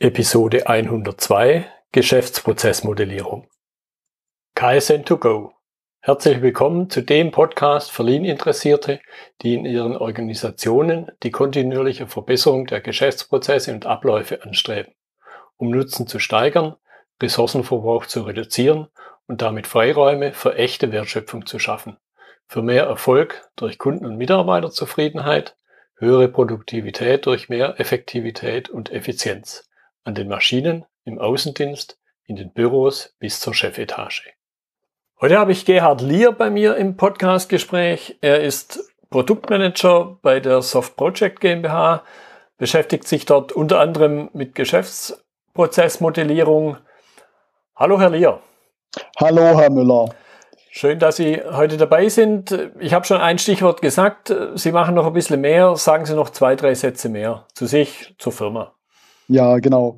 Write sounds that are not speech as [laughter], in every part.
Episode 102 Geschäftsprozessmodellierung. KSN2Go. Herzlich willkommen zu dem Podcast für Lean-Interessierte, die in ihren Organisationen die kontinuierliche Verbesserung der Geschäftsprozesse und Abläufe anstreben, um Nutzen zu steigern, Ressourcenverbrauch zu reduzieren und damit Freiräume für echte Wertschöpfung zu schaffen, für mehr Erfolg durch Kunden- und Mitarbeiterzufriedenheit, höhere Produktivität durch mehr Effektivität und Effizienz an den Maschinen, im Außendienst, in den Büros bis zur Chefetage. Heute habe ich Gerhard Lier bei mir im Podcastgespräch. Er ist Produktmanager bei der Soft Project GmbH, beschäftigt sich dort unter anderem mit Geschäftsprozessmodellierung. Hallo, Herr Lier. Hallo, Herr Müller. Schön, dass Sie heute dabei sind. Ich habe schon ein Stichwort gesagt. Sie machen noch ein bisschen mehr. Sagen Sie noch zwei, drei Sätze mehr zu sich, zur Firma. Ja, genau.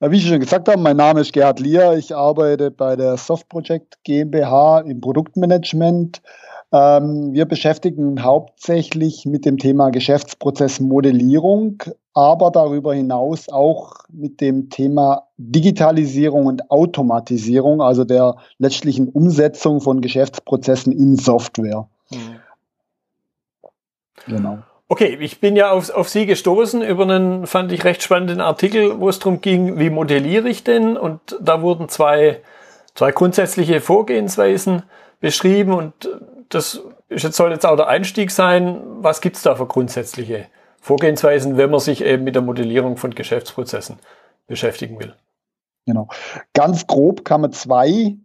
Wie ich schon gesagt habe, mein Name ist Gerhard Lier. Ich arbeite bei der Soft Project GmbH im Produktmanagement. Ähm, wir beschäftigen hauptsächlich mit dem Thema Geschäftsprozessmodellierung, aber darüber hinaus auch mit dem Thema Digitalisierung und Automatisierung, also der letztlichen Umsetzung von Geschäftsprozessen in Software. Mhm. Genau. Okay, ich bin ja auf, auf Sie gestoßen über einen, fand ich recht spannenden Artikel, wo es darum ging, wie modelliere ich denn? Und da wurden zwei, zwei grundsätzliche Vorgehensweisen beschrieben und das ist soll jetzt auch der Einstieg sein. Was gibt es da für grundsätzliche Vorgehensweisen, wenn man sich eben mit der Modellierung von Geschäftsprozessen beschäftigen will? Genau. Ganz grob kann man zwei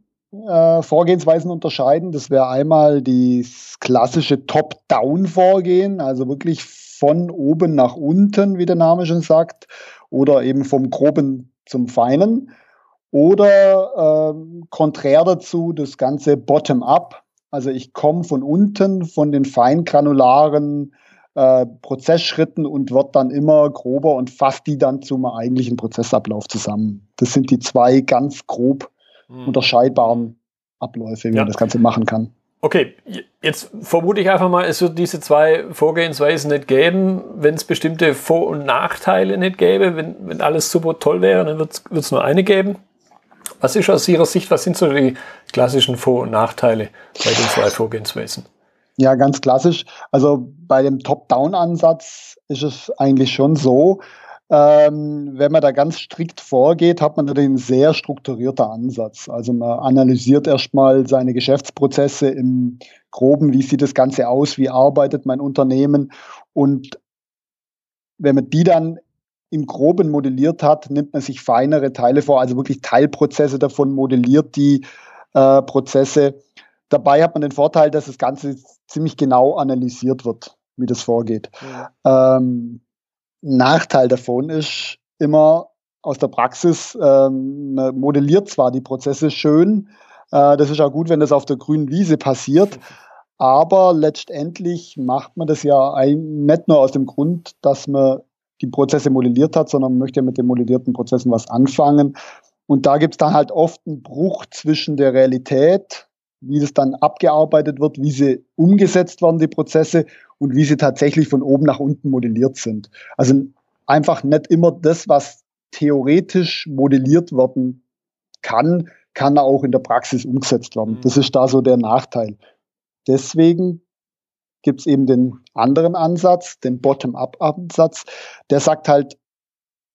äh, Vorgehensweisen unterscheiden. Das wäre einmal das klassische Top-Down-Vorgehen, also wirklich von oben nach unten, wie der Name schon sagt, oder eben vom Groben zum Feinen. Oder äh, konträr dazu das Ganze Bottom-up. Also ich komme von unten, von den feingranularen äh, Prozessschritten und wird dann immer grober und fasst die dann zum eigentlichen Prozessablauf zusammen. Das sind die zwei ganz grob hm. unterscheidbaren Abläufe, wie ja. man das Ganze machen kann. Okay, jetzt vermute ich einfach mal, es wird diese zwei Vorgehensweisen nicht geben, wenn es bestimmte Vor- und Nachteile nicht gäbe. Wenn, wenn alles super toll wäre, dann wird es nur eine geben. Was ist aus Ihrer Sicht, was sind so die klassischen Vor- und Nachteile bei den zwei Vorgehensweisen? Ja, ganz klassisch. Also bei dem Top-Down-Ansatz ist es eigentlich schon so, ähm, wenn man da ganz strikt vorgeht, hat man natürlich einen sehr strukturierter Ansatz. Also man analysiert erstmal seine Geschäftsprozesse im Groben, wie sieht das Ganze aus, wie arbeitet mein Unternehmen. Und wenn man die dann im Groben modelliert hat, nimmt man sich feinere Teile vor, also wirklich Teilprozesse davon, modelliert die äh, Prozesse. Dabei hat man den Vorteil, dass das Ganze ziemlich genau analysiert wird, wie das vorgeht. Ja. Ähm, Nachteil davon ist immer aus der Praxis, ähm, modelliert zwar die Prozesse schön, äh, das ist auch gut, wenn das auf der grünen Wiese passiert, aber letztendlich macht man das ja ein, nicht nur aus dem Grund, dass man die Prozesse modelliert hat, sondern man möchte mit den modellierten Prozessen was anfangen. Und da gibt es dann halt oft einen Bruch zwischen der Realität, wie das dann abgearbeitet wird, wie sie umgesetzt werden, die Prozesse, und wie sie tatsächlich von oben nach unten modelliert sind. Also einfach nicht immer das, was theoretisch modelliert werden kann, kann auch in der Praxis umgesetzt werden. Mhm. Das ist da so der Nachteil. Deswegen gibt es eben den anderen Ansatz, den Bottom-up-Ansatz, der sagt halt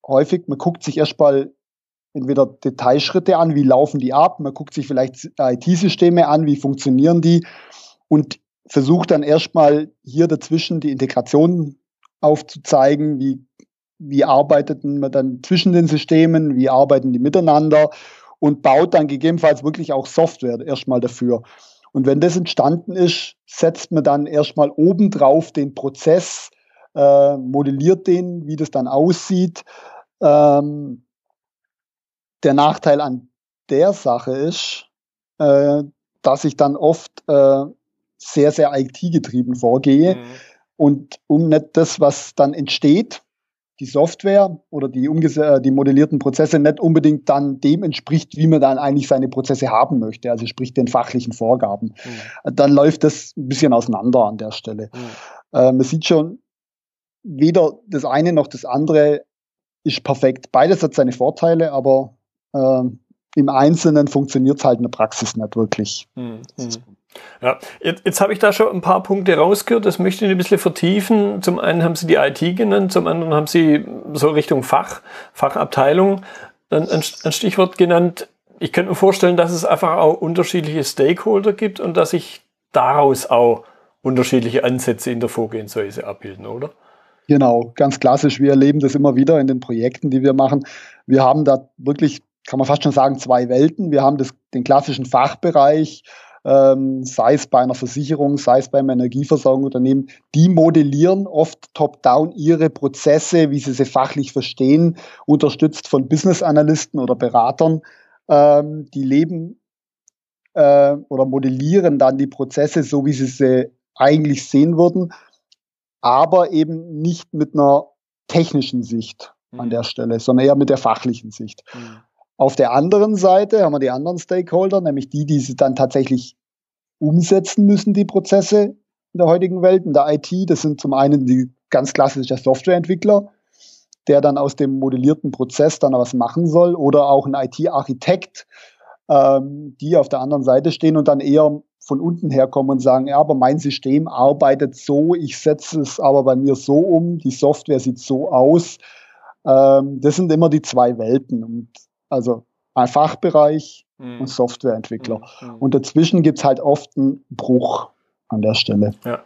häufig, man guckt sich erstmal entweder Detailschritte an, wie laufen die ab, man guckt sich vielleicht IT-Systeme an, wie funktionieren die und versucht dann erstmal hier dazwischen die Integration aufzuzeigen, wie, wie arbeitet man dann zwischen den Systemen, wie arbeiten die miteinander und baut dann gegebenenfalls wirklich auch Software erstmal dafür. Und wenn das entstanden ist, setzt man dann erstmal obendrauf den Prozess, äh, modelliert den, wie das dann aussieht. Ähm, der Nachteil an der Sache ist, äh, dass ich dann oft äh, sehr, sehr IT-getrieben vorgehe. Mhm. Und um nicht das, was dann entsteht, die Software oder die, äh, die modellierten Prozesse nicht unbedingt dann dem entspricht, wie man dann eigentlich seine Prozesse haben möchte, also sprich den fachlichen Vorgaben. Mhm. Dann läuft das ein bisschen auseinander an der Stelle. Mhm. Äh, man sieht schon, weder das eine noch das andere ist perfekt. Beides hat seine Vorteile, aber äh, im Einzelnen funktioniert es halt in der Praxis nicht wirklich. Mhm. Ja, jetzt, jetzt habe ich da schon ein paar Punkte rausgehört, das möchte ich ein bisschen vertiefen. Zum einen haben Sie die IT genannt, zum anderen haben Sie so Richtung Fach, Fachabteilung ein, ein, ein Stichwort genannt. Ich könnte mir vorstellen, dass es einfach auch unterschiedliche Stakeholder gibt und dass sich daraus auch unterschiedliche Ansätze in der Vorgehensweise abbilden, oder? Genau, ganz klassisch. Wir erleben das immer wieder in den Projekten, die wir machen. Wir haben da wirklich, kann man fast schon sagen, zwei Welten. Wir haben das, den klassischen Fachbereich, ähm, sei es bei einer Versicherung, sei es beim Energieversorgungsunternehmen, die modellieren oft top-down ihre Prozesse, wie sie sie fachlich verstehen, unterstützt von Business-Analysten oder Beratern. Ähm, die leben äh, oder modellieren dann die Prozesse so, wie sie sie eigentlich sehen würden, aber eben nicht mit einer technischen Sicht an mhm. der Stelle, sondern eher mit der fachlichen Sicht. Mhm. Auf der anderen Seite haben wir die anderen Stakeholder, nämlich die, die sie dann tatsächlich umsetzen müssen, die Prozesse in der heutigen Welt, in der IT. Das sind zum einen die ganz klassische Softwareentwickler, der dann aus dem modellierten Prozess dann was machen soll, oder auch ein IT-Architekt, ähm, die auf der anderen Seite stehen und dann eher von unten herkommen und sagen, ja, aber mein System arbeitet so, ich setze es aber bei mir so um, die Software sieht so aus. Ähm, das sind immer die zwei Welten. Und also ein Fachbereich mhm. und Softwareentwickler. Mhm. mhm. Und dazwischen gibt es halt oft einen Bruch an der Stelle. Ja.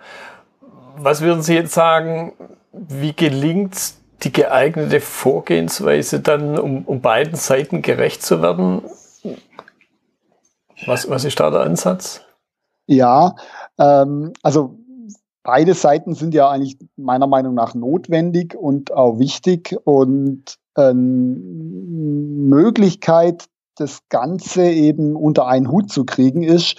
Was würden Sie jetzt sagen, wie gelingt die geeignete Vorgehensweise dann, um, um beiden Seiten gerecht zu werden? Was, was ist da der Ansatz? Ja, ähm, also beide Seiten sind ja eigentlich meiner Meinung nach notwendig und auch wichtig und ähm, Möglichkeit, das Ganze eben unter einen Hut zu kriegen, ist,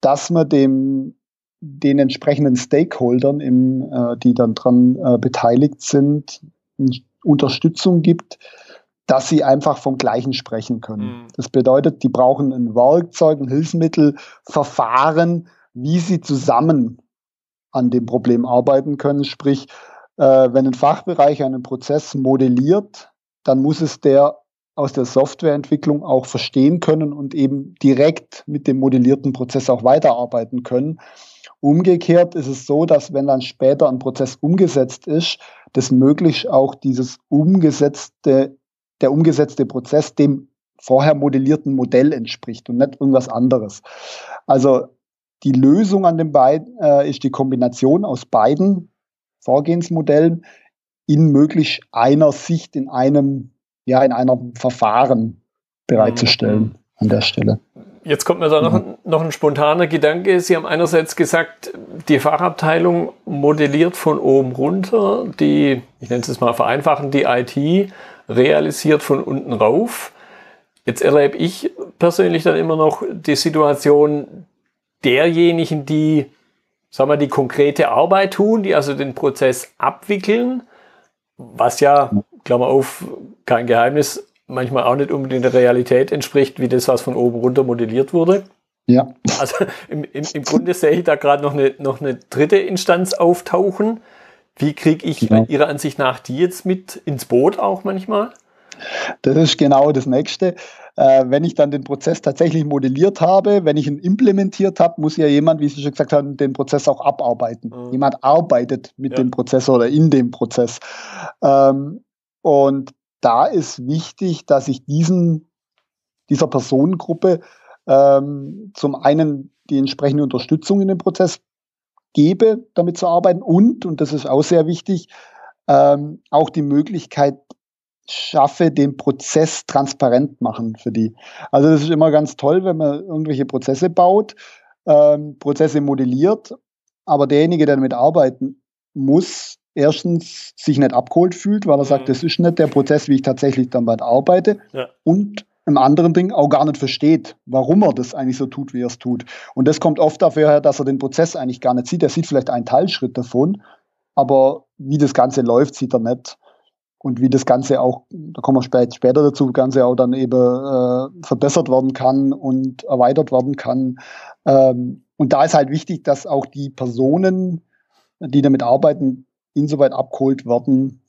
dass man dem den entsprechenden Stakeholdern, im, äh, die dann dran äh, beteiligt sind, Unterstützung gibt, dass sie einfach vom Gleichen sprechen können. Mhm. Das bedeutet, die brauchen ein Werkzeug, ein Hilfsmittel, Verfahren, wie sie zusammen an dem Problem arbeiten können. Sprich, äh, wenn ein Fachbereich einen Prozess modelliert, dann muss es der aus der Softwareentwicklung auch verstehen können und eben direkt mit dem modellierten Prozess auch weiterarbeiten können. Umgekehrt ist es so, dass wenn dann später ein Prozess umgesetzt ist, das möglichst auch dieses umgesetzte, der umgesetzte Prozess dem vorher modellierten Modell entspricht und nicht irgendwas anderes. Also die Lösung an den beiden äh, ist die Kombination aus beiden Vorgehensmodellen in möglichst einer Sicht in einem ja in einem Verfahren bereitzustellen mhm. an der Stelle. Jetzt kommt mir da noch, mhm. noch ein spontaner Gedanke. Sie haben einerseits gesagt, die Fachabteilung modelliert von oben runter, die, ich nenne es mal vereinfachen, die IT realisiert von unten rauf. Jetzt erlebe ich persönlich dann immer noch die Situation derjenigen, die, sagen wir, die konkrete Arbeit tun, die also den Prozess abwickeln, was ja Klammer auf, kein Geheimnis, manchmal auch nicht unbedingt der Realität entspricht, wie das, was von oben runter modelliert wurde. Ja. Also im, im, im Grunde sehe ich da gerade noch eine, noch eine dritte Instanz auftauchen. Wie kriege ich ja. Ihrer Ansicht nach die jetzt mit ins Boot auch manchmal? Das ist genau das Nächste. Äh, wenn ich dann den Prozess tatsächlich modelliert habe, wenn ich ihn implementiert habe, muss ja jemand, wie Sie schon gesagt haben, den Prozess auch abarbeiten. Mhm. Jemand arbeitet mit ja. dem Prozess oder in dem Prozess. Ähm, und da ist wichtig, dass ich diesen, dieser Personengruppe ähm, zum einen die entsprechende Unterstützung in dem Prozess gebe, damit zu arbeiten und, und das ist auch sehr wichtig, ähm, auch die Möglichkeit schaffe, den Prozess transparent machen für die. Also das ist immer ganz toll, wenn man irgendwelche Prozesse baut, ähm, Prozesse modelliert, aber derjenige, der damit arbeiten muss, erstens sich nicht abgeholt fühlt, weil er sagt, mhm. das ist nicht der Prozess, wie ich tatsächlich bald arbeite. Ja. Und im anderen Ding auch gar nicht versteht, warum er das eigentlich so tut, wie er es tut. Und das kommt oft dafür her, dass er den Prozess eigentlich gar nicht sieht. Er sieht vielleicht einen Teilschritt davon, aber wie das Ganze läuft, sieht er nicht. Und wie das Ganze auch, da kommen wir später, später dazu, Ganze auch dann eben äh, verbessert werden kann und erweitert werden kann. Ähm, und da ist halt wichtig, dass auch die Personen, die damit arbeiten, insoweit abgeholt werden,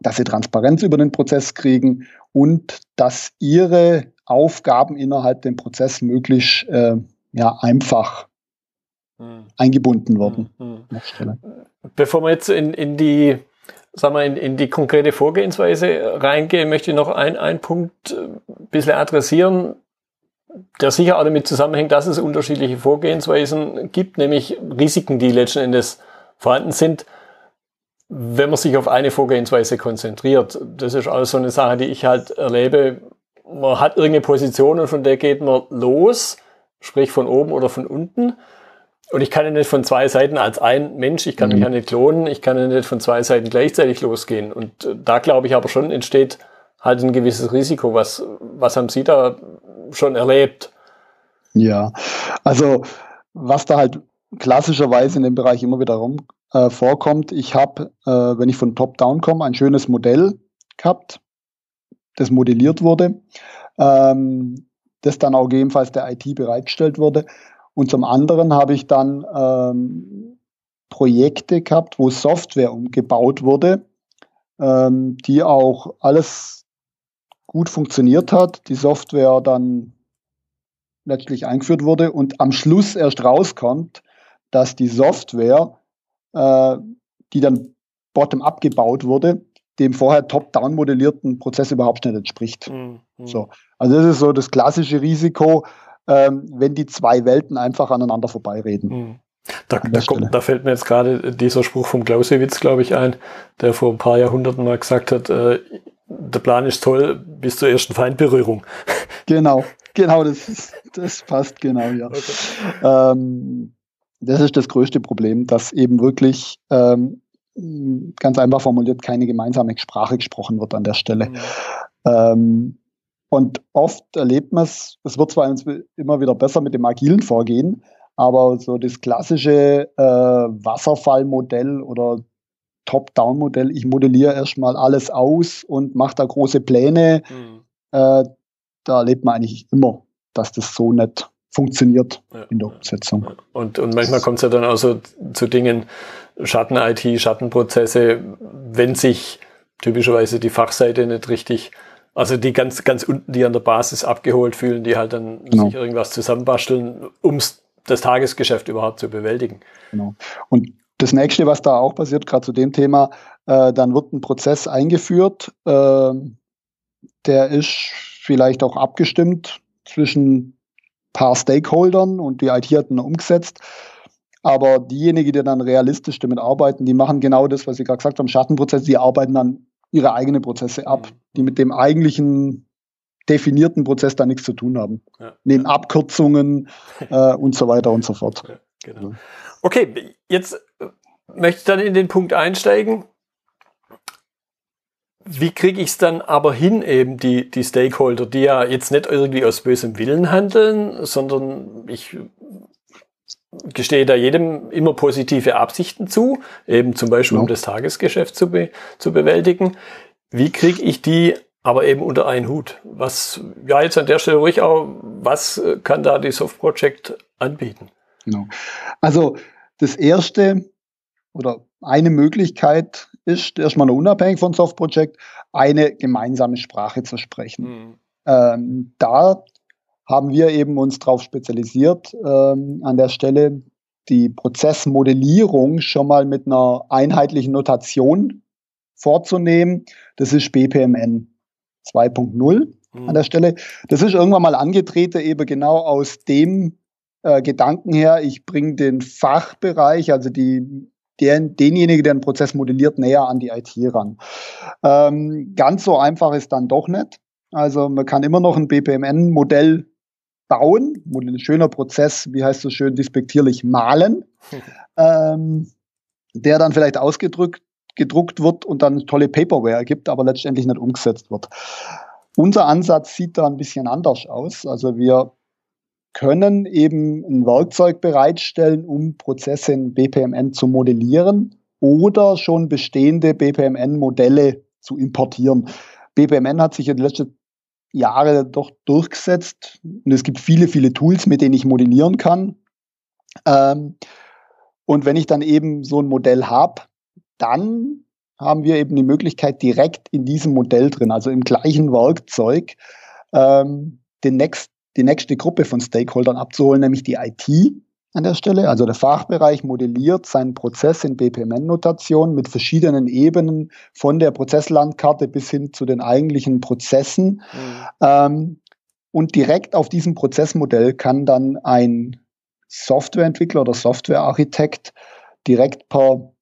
dass sie Transparenz über den Prozess kriegen und dass ihre Aufgaben innerhalb dem Prozess möglichst äh, ja, einfach hm. eingebunden werden. Hm. Hm. Bevor wir jetzt in, in die sagen wir, in, in die konkrete Vorgehensweise reingehen, möchte ich noch einen Punkt äh, ein bisschen adressieren, der sicher auch damit zusammenhängt, dass es unterschiedliche Vorgehensweisen gibt, nämlich Risiken, die letzten Endes vorhanden sind, wenn man sich auf eine Vorgehensweise konzentriert. Das ist alles so eine Sache, die ich halt erlebe. Man hat irgendeine Position und von der geht man los, sprich von oben oder von unten. Und ich kann ja nicht von zwei Seiten als ein Mensch, ich kann mhm. mich ja nicht klonen, ich kann ja nicht von zwei Seiten gleichzeitig losgehen. Und äh, da glaube ich aber schon entsteht halt ein gewisses Risiko. Was, was haben Sie da schon erlebt? Ja, also was da halt klassischerweise in dem Bereich immer wieder rum äh, vorkommt, ich habe, äh, wenn ich von Top-Down komme, ein schönes Modell gehabt, das modelliert wurde, ähm, das dann auch gegebenenfalls der IT bereitgestellt wurde. Und zum anderen habe ich dann ähm, Projekte gehabt, wo Software umgebaut wurde, ähm, die auch alles gut funktioniert hat, die Software dann letztlich eingeführt wurde und am Schluss erst rauskommt, dass die Software, äh, die dann bottom-up gebaut wurde, dem vorher top-down modellierten Prozess überhaupt nicht entspricht. Mhm. So. Also das ist so das klassische Risiko, ähm, wenn die zwei Welten einfach aneinander vorbeireden. Mhm. Da, da, kommt, da, fällt mir jetzt gerade dieser Spruch vom Clausewitz, glaube ich, ein, der vor ein paar Jahrhunderten mal gesagt hat, äh, der Plan ist toll bis zur ersten Feindberührung. [laughs] Genau, genau, das, das passt genau, ja. Okay. Ähm, das ist das größte Problem, dass eben wirklich ähm, ganz einfach formuliert keine gemeinsame Sprache gesprochen wird an der Stelle. Mhm. Ähm, und oft erlebt man es, es wird zwar immer wieder besser mit dem agilen Vorgehen, aber so das klassische äh, Wasserfallmodell oder Top-Down-Modell, ich modelliere erstmal alles aus und mache da große Pläne, mhm. äh, da erlebt man eigentlich immer, dass das so nicht funktioniert ja. in der Umsetzung. Und, und manchmal kommt es ja dann auch so zu Dingen, Schatten-IT, Schattenprozesse, wenn sich typischerweise die Fachseite nicht richtig also die ganz, ganz unten, die an der Basis abgeholt fühlen, die halt dann genau. sich irgendwas zusammenbasteln, um das Tagesgeschäft überhaupt zu bewältigen. Genau. Und das nächste, was da auch passiert, gerade zu dem Thema, äh, dann wird ein Prozess eingeführt, äh, der ist vielleicht auch abgestimmt zwischen ein paar Stakeholdern und die IT hat ihn umgesetzt. Aber diejenigen, die dann realistisch damit arbeiten, die machen genau das, was Sie gerade gesagt haben, Schattenprozess, die arbeiten dann ihre eigenen Prozesse ab, mhm. die mit dem eigentlichen definierten Prozess da nichts zu tun haben. Ja, Nehmen ja. Abkürzungen [laughs] äh, und so weiter und so fort. Ja, genau. Okay, jetzt äh, möchte ich dann in den Punkt einsteigen. Wie kriege ich es dann aber hin, eben die, die Stakeholder, die ja jetzt nicht irgendwie aus bösem Willen handeln, sondern ich gestehe da jedem immer positive Absichten zu, eben zum Beispiel ja. um das Tagesgeschäft zu, be zu bewältigen. Wie kriege ich die aber eben unter einen Hut? Was, ja, jetzt an der Stelle ruhig auch, was kann da die Soft Project anbieten? Genau. Also das erste oder eine Möglichkeit ist, erstmal unabhängig von Soft Project, eine gemeinsame Sprache zu sprechen. Mhm. Ähm, da haben wir eben uns darauf spezialisiert, ähm, an der Stelle die Prozessmodellierung schon mal mit einer einheitlichen Notation vorzunehmen. Das ist BPMN 2.0 mhm. an der Stelle. Das ist irgendwann mal angetreten, eben genau aus dem äh, Gedanken her, ich bringe den Fachbereich, also die, den, denjenigen, der einen Prozess modelliert, näher an die IT ran. Ähm, ganz so einfach ist dann doch nicht. Also man kann immer noch ein BPMN-Modell bauen, ein schöner Prozess, wie heißt so schön despektierlich, malen, [laughs] ähm, der dann vielleicht ausgedrückt gedruckt wird und dann tolle Paperware ergibt, aber letztendlich nicht umgesetzt wird. Unser Ansatz sieht da ein bisschen anders aus. Also wir können eben ein Werkzeug bereitstellen, um Prozesse in BPMN zu modellieren oder schon bestehende BPMN-Modelle zu importieren. BPMN hat sich in den letzten Jahre doch durchgesetzt. Und es gibt viele, viele Tools, mit denen ich modellieren kann. Ähm, und wenn ich dann eben so ein Modell habe, dann haben wir eben die Möglichkeit, direkt in diesem Modell drin, also im gleichen Werkzeug, ähm, den next, die nächste Gruppe von Stakeholdern abzuholen, nämlich die IT an der Stelle. Also der Fachbereich modelliert seinen Prozess in BPMN-Notation mit verschiedenen Ebenen von der Prozesslandkarte bis hin zu den eigentlichen Prozessen. Mhm. Ähm, und direkt auf diesem Prozessmodell kann dann ein Softwareentwickler oder Softwarearchitekt direkt per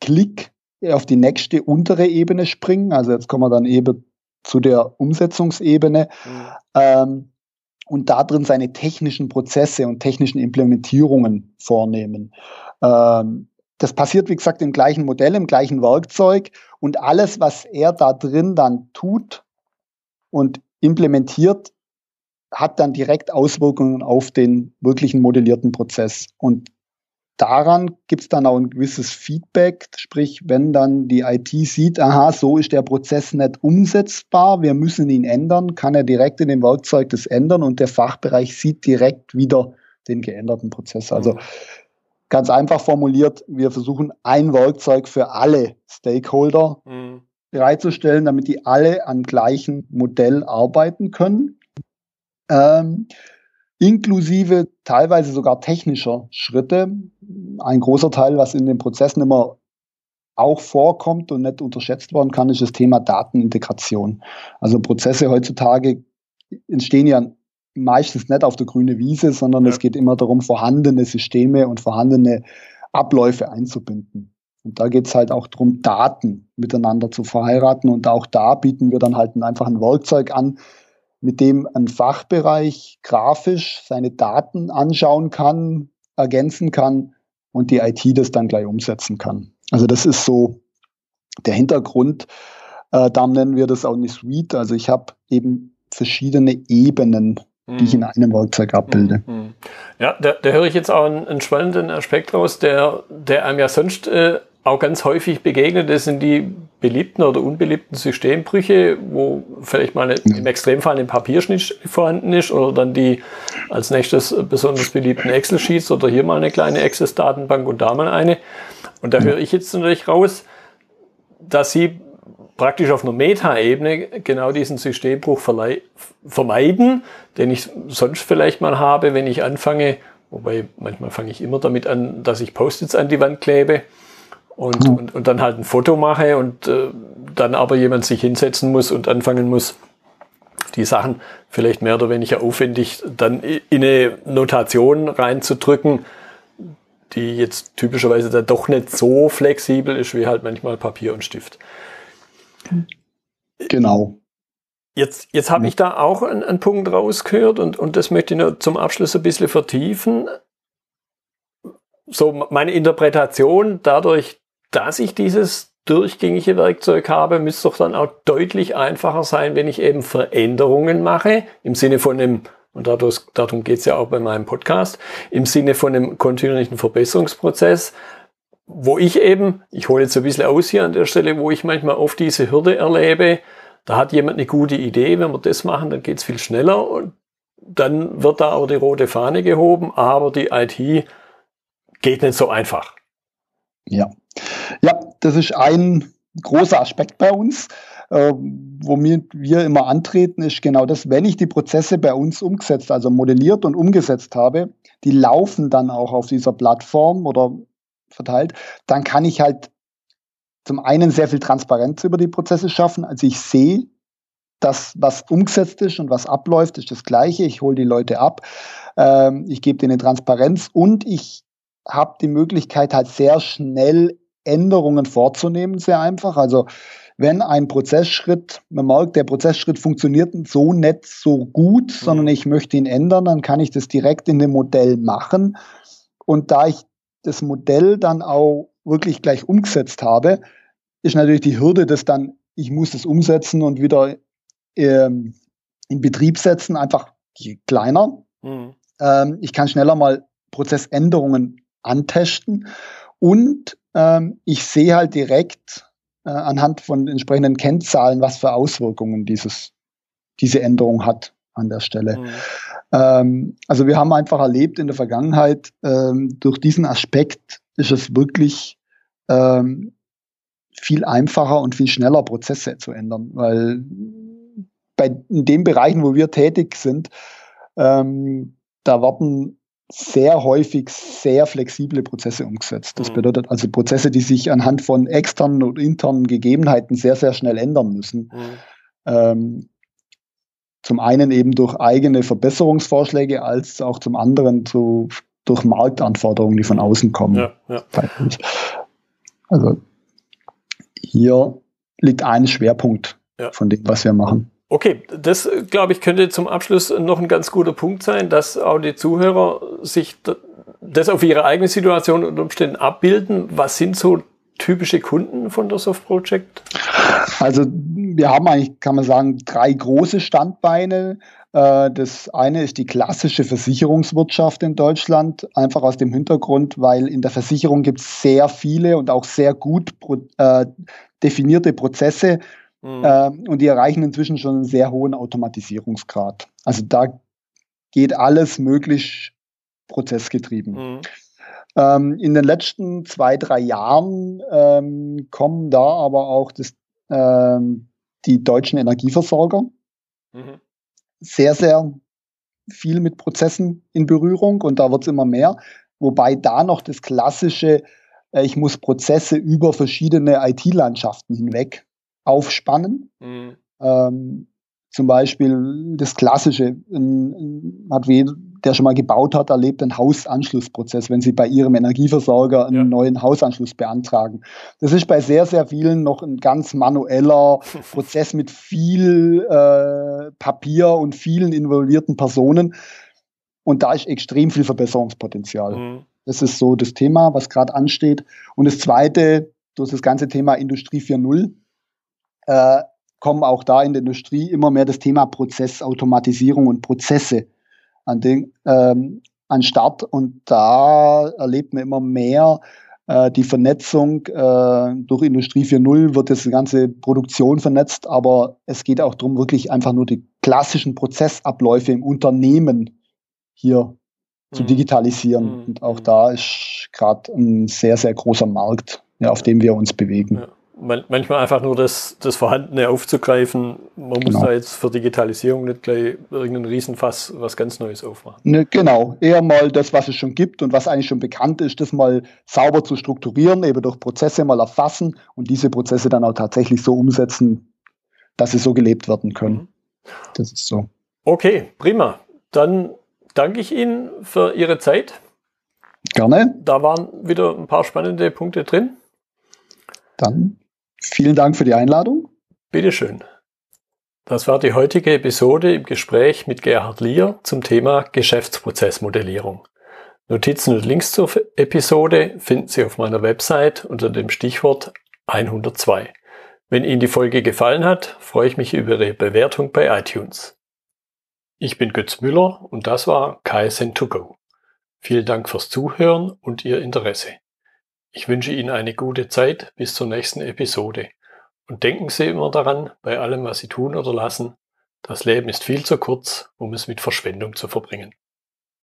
Klick auf die nächste untere Ebene springen. Also jetzt kommen wir dann eben zu der Umsetzungsebene. Mhm. Ähm, und da drin seine technischen Prozesse und technischen Implementierungen vornehmen. Ähm, das passiert, wie gesagt, im gleichen Modell, im gleichen Werkzeug und alles, was er da drin dann tut und implementiert, hat dann direkt Auswirkungen auf den wirklichen modellierten Prozess. Und daran gibt es dann auch ein gewisses Feedback, sprich, wenn dann die IT sieht, aha, so ist der Prozess nicht umsetzbar, wir müssen ihn ändern, kann er direkt in dem Werkzeug das ändern und der Fachbereich sieht direkt wieder den geänderten Prozess. Also mhm. ganz einfach formuliert, wir versuchen ein Werkzeug für alle Stakeholder mhm. bereitzustellen, damit die alle am gleichen Modell arbeiten können. Ähm, inklusive teilweise sogar technischer Schritte. Ein großer Teil, was in den Prozessen immer auch vorkommt und nicht unterschätzt worden kann, ist das Thema Datenintegration. Also Prozesse heutzutage entstehen ja meistens nicht auf der grünen Wiese, sondern ja. es geht immer darum, vorhandene Systeme und vorhandene Abläufe einzubinden. Und da geht es halt auch darum, Daten miteinander zu verheiraten. Und auch da bieten wir dann halt einfach ein Werkzeug an, mit dem ein Fachbereich grafisch seine Daten anschauen kann, ergänzen kann und die IT das dann gleich umsetzen kann. Also das ist so der Hintergrund. Äh, darum nennen wir das auch eine Suite. Also ich habe eben verschiedene Ebenen, die ich in mhm. einem Werkzeug abbilde. Mhm. Ja, da, da höre ich jetzt auch einen, einen, spannenden Aspekt raus, der, der einem ja sonst äh, auch ganz häufig begegnet. Das sind die beliebten oder unbeliebten Systembrüche, wo vielleicht mal im Extremfall ein Papierschnitt vorhanden ist oder dann die als nächstes besonders beliebten Excel-Sheets oder hier mal eine kleine Access-Datenbank und da mal eine. Und da höre ich jetzt natürlich raus, dass Sie praktisch auf einer Meta-Ebene genau diesen Systembruch vermeiden, den ich sonst vielleicht mal habe, wenn ich anfange, wobei manchmal fange ich immer damit an, dass ich Post-its an die Wand klebe und, mhm. und, und dann halt ein Foto mache und äh, dann aber jemand sich hinsetzen muss und anfangen muss, die Sachen vielleicht mehr oder weniger aufwendig dann in eine Notation reinzudrücken, die jetzt typischerweise dann doch nicht so flexibel ist wie halt manchmal Papier und Stift. Genau. Jetzt, jetzt habe ich da auch einen, einen Punkt rausgehört und, und das möchte ich nur zum Abschluss ein bisschen vertiefen. So meine Interpretation dadurch, dass ich dieses durchgängige Werkzeug habe, müsste doch dann auch deutlich einfacher sein, wenn ich eben Veränderungen mache, im Sinne von einem, und dadurch, darum geht es ja auch bei meinem Podcast, im Sinne von einem kontinuierlichen Verbesserungsprozess, wo ich eben, ich hole jetzt ein bisschen aus hier an der Stelle, wo ich manchmal oft diese Hürde erlebe, da hat jemand eine gute Idee, wenn wir das machen, dann geht es viel schneller und dann wird da auch die rote Fahne gehoben, aber die IT geht nicht so einfach. Ja, ja, das ist ein großer Aspekt bei uns. Äh, womit wir immer antreten, ist genau das, wenn ich die Prozesse bei uns umgesetzt, also modelliert und umgesetzt habe, die laufen dann auch auf dieser Plattform oder verteilt, dann kann ich halt zum einen sehr viel Transparenz über die Prozesse schaffen. Also ich sehe, dass was umgesetzt ist und was abläuft, ist das Gleiche. Ich hole die Leute ab, ähm, ich gebe denen Transparenz und ich habe die Möglichkeit, halt sehr schnell Änderungen vorzunehmen, sehr einfach. Also wenn ein Prozessschritt, man merkt, der Prozessschritt funktioniert so nicht so gut, mhm. sondern ich möchte ihn ändern, dann kann ich das direkt in dem Modell machen. Und da ich das Modell dann auch wirklich gleich umgesetzt habe, ist natürlich die Hürde, dass dann, ich muss das umsetzen und wieder ähm, in Betrieb setzen, einfach kleiner. Mhm. Ähm, ich kann schneller mal Prozessänderungen antesten und ähm, ich sehe halt direkt äh, anhand von entsprechenden Kennzahlen, was für Auswirkungen dieses, diese Änderung hat an der Stelle. Mhm. Ähm, also wir haben einfach erlebt in der Vergangenheit, ähm, durch diesen Aspekt ist es wirklich ähm, viel einfacher und viel schneller Prozesse zu ändern, weil bei in den Bereichen, wo wir tätig sind, ähm, da werden sehr häufig sehr flexible Prozesse umgesetzt. Das mhm. bedeutet also Prozesse, die sich anhand von externen und internen Gegebenheiten sehr, sehr schnell ändern müssen. Mhm. Ähm, zum einen eben durch eigene Verbesserungsvorschläge, als auch zum anderen zu, durch Marktanforderungen, die von außen kommen. Ja, ja. Also hier liegt ein Schwerpunkt ja. von dem, was wir machen. Okay, das glaube ich könnte zum Abschluss noch ein ganz guter Punkt sein, dass auch die Zuhörer sich das auf ihre eigene Situation und Umständen abbilden. Was sind so typische Kunden von der Soft Project? Also wir haben eigentlich, kann man sagen, drei große Standbeine. Äh, das eine ist die klassische Versicherungswirtschaft in Deutschland, einfach aus dem Hintergrund, weil in der Versicherung gibt es sehr viele und auch sehr gut äh, definierte Prozesse mhm. äh, und die erreichen inzwischen schon einen sehr hohen Automatisierungsgrad. Also da geht alles möglich prozessgetrieben. Mhm. Ähm, in den letzten zwei, drei Jahren ähm, kommen da aber auch das, ähm, die deutschen Energieversorger mhm. sehr, sehr viel mit Prozessen in Berührung und da wird es immer mehr. Wobei da noch das klassische, äh, ich muss Prozesse über verschiedene IT-Landschaften hinweg aufspannen. Mhm. Ähm, zum Beispiel das Klassische, ein, hat der schon mal gebaut hat, erlebt einen Hausanschlussprozess, wenn Sie bei Ihrem Energieversorger einen ja. neuen Hausanschluss beantragen. Das ist bei sehr, sehr vielen noch ein ganz manueller [laughs] Prozess mit viel äh, Papier und vielen involvierten Personen. Und da ist extrem viel Verbesserungspotenzial. Mhm. Das ist so das Thema, was gerade ansteht. Und das Zweite, durch das ganze Thema Industrie 4.0, äh, kommen auch da in der Industrie immer mehr das Thema Prozessautomatisierung und Prozesse an den ähm, an Start und da erlebt man immer mehr äh, die Vernetzung äh, durch Industrie 4.0 wird jetzt die ganze Produktion vernetzt, aber es geht auch darum, wirklich einfach nur die klassischen Prozessabläufe im Unternehmen hier mhm. zu digitalisieren. Mhm. Und auch da ist gerade ein sehr, sehr großer Markt, ja, auf dem wir uns bewegen. Ja manchmal einfach nur das, das Vorhandene aufzugreifen. Man muss genau. da jetzt für Digitalisierung nicht gleich irgendeinen Riesenfass was ganz Neues aufmachen. Ne, genau, eher mal das, was es schon gibt und was eigentlich schon bekannt ist, das mal sauber zu strukturieren, eben durch Prozesse mal erfassen und diese Prozesse dann auch tatsächlich so umsetzen, dass sie so gelebt werden können. Mhm. Das ist so. Okay, prima. Dann danke ich Ihnen für Ihre Zeit. Gerne. Da waren wieder ein paar spannende Punkte drin. Dann Vielen Dank für die Einladung. Bitteschön. Das war die heutige Episode im Gespräch mit Gerhard Lier zum Thema Geschäftsprozessmodellierung. Notizen und Links zur Episode finden Sie auf meiner Website unter dem Stichwort 102. Wenn Ihnen die Folge gefallen hat, freue ich mich über Ihre Bewertung bei iTunes. Ich bin Götz Müller und das war KSN2Go. Vielen Dank fürs Zuhören und Ihr Interesse. Ich wünsche Ihnen eine gute Zeit bis zur nächsten Episode. Und denken Sie immer daran, bei allem, was Sie tun oder lassen, das Leben ist viel zu kurz, um es mit Verschwendung zu verbringen.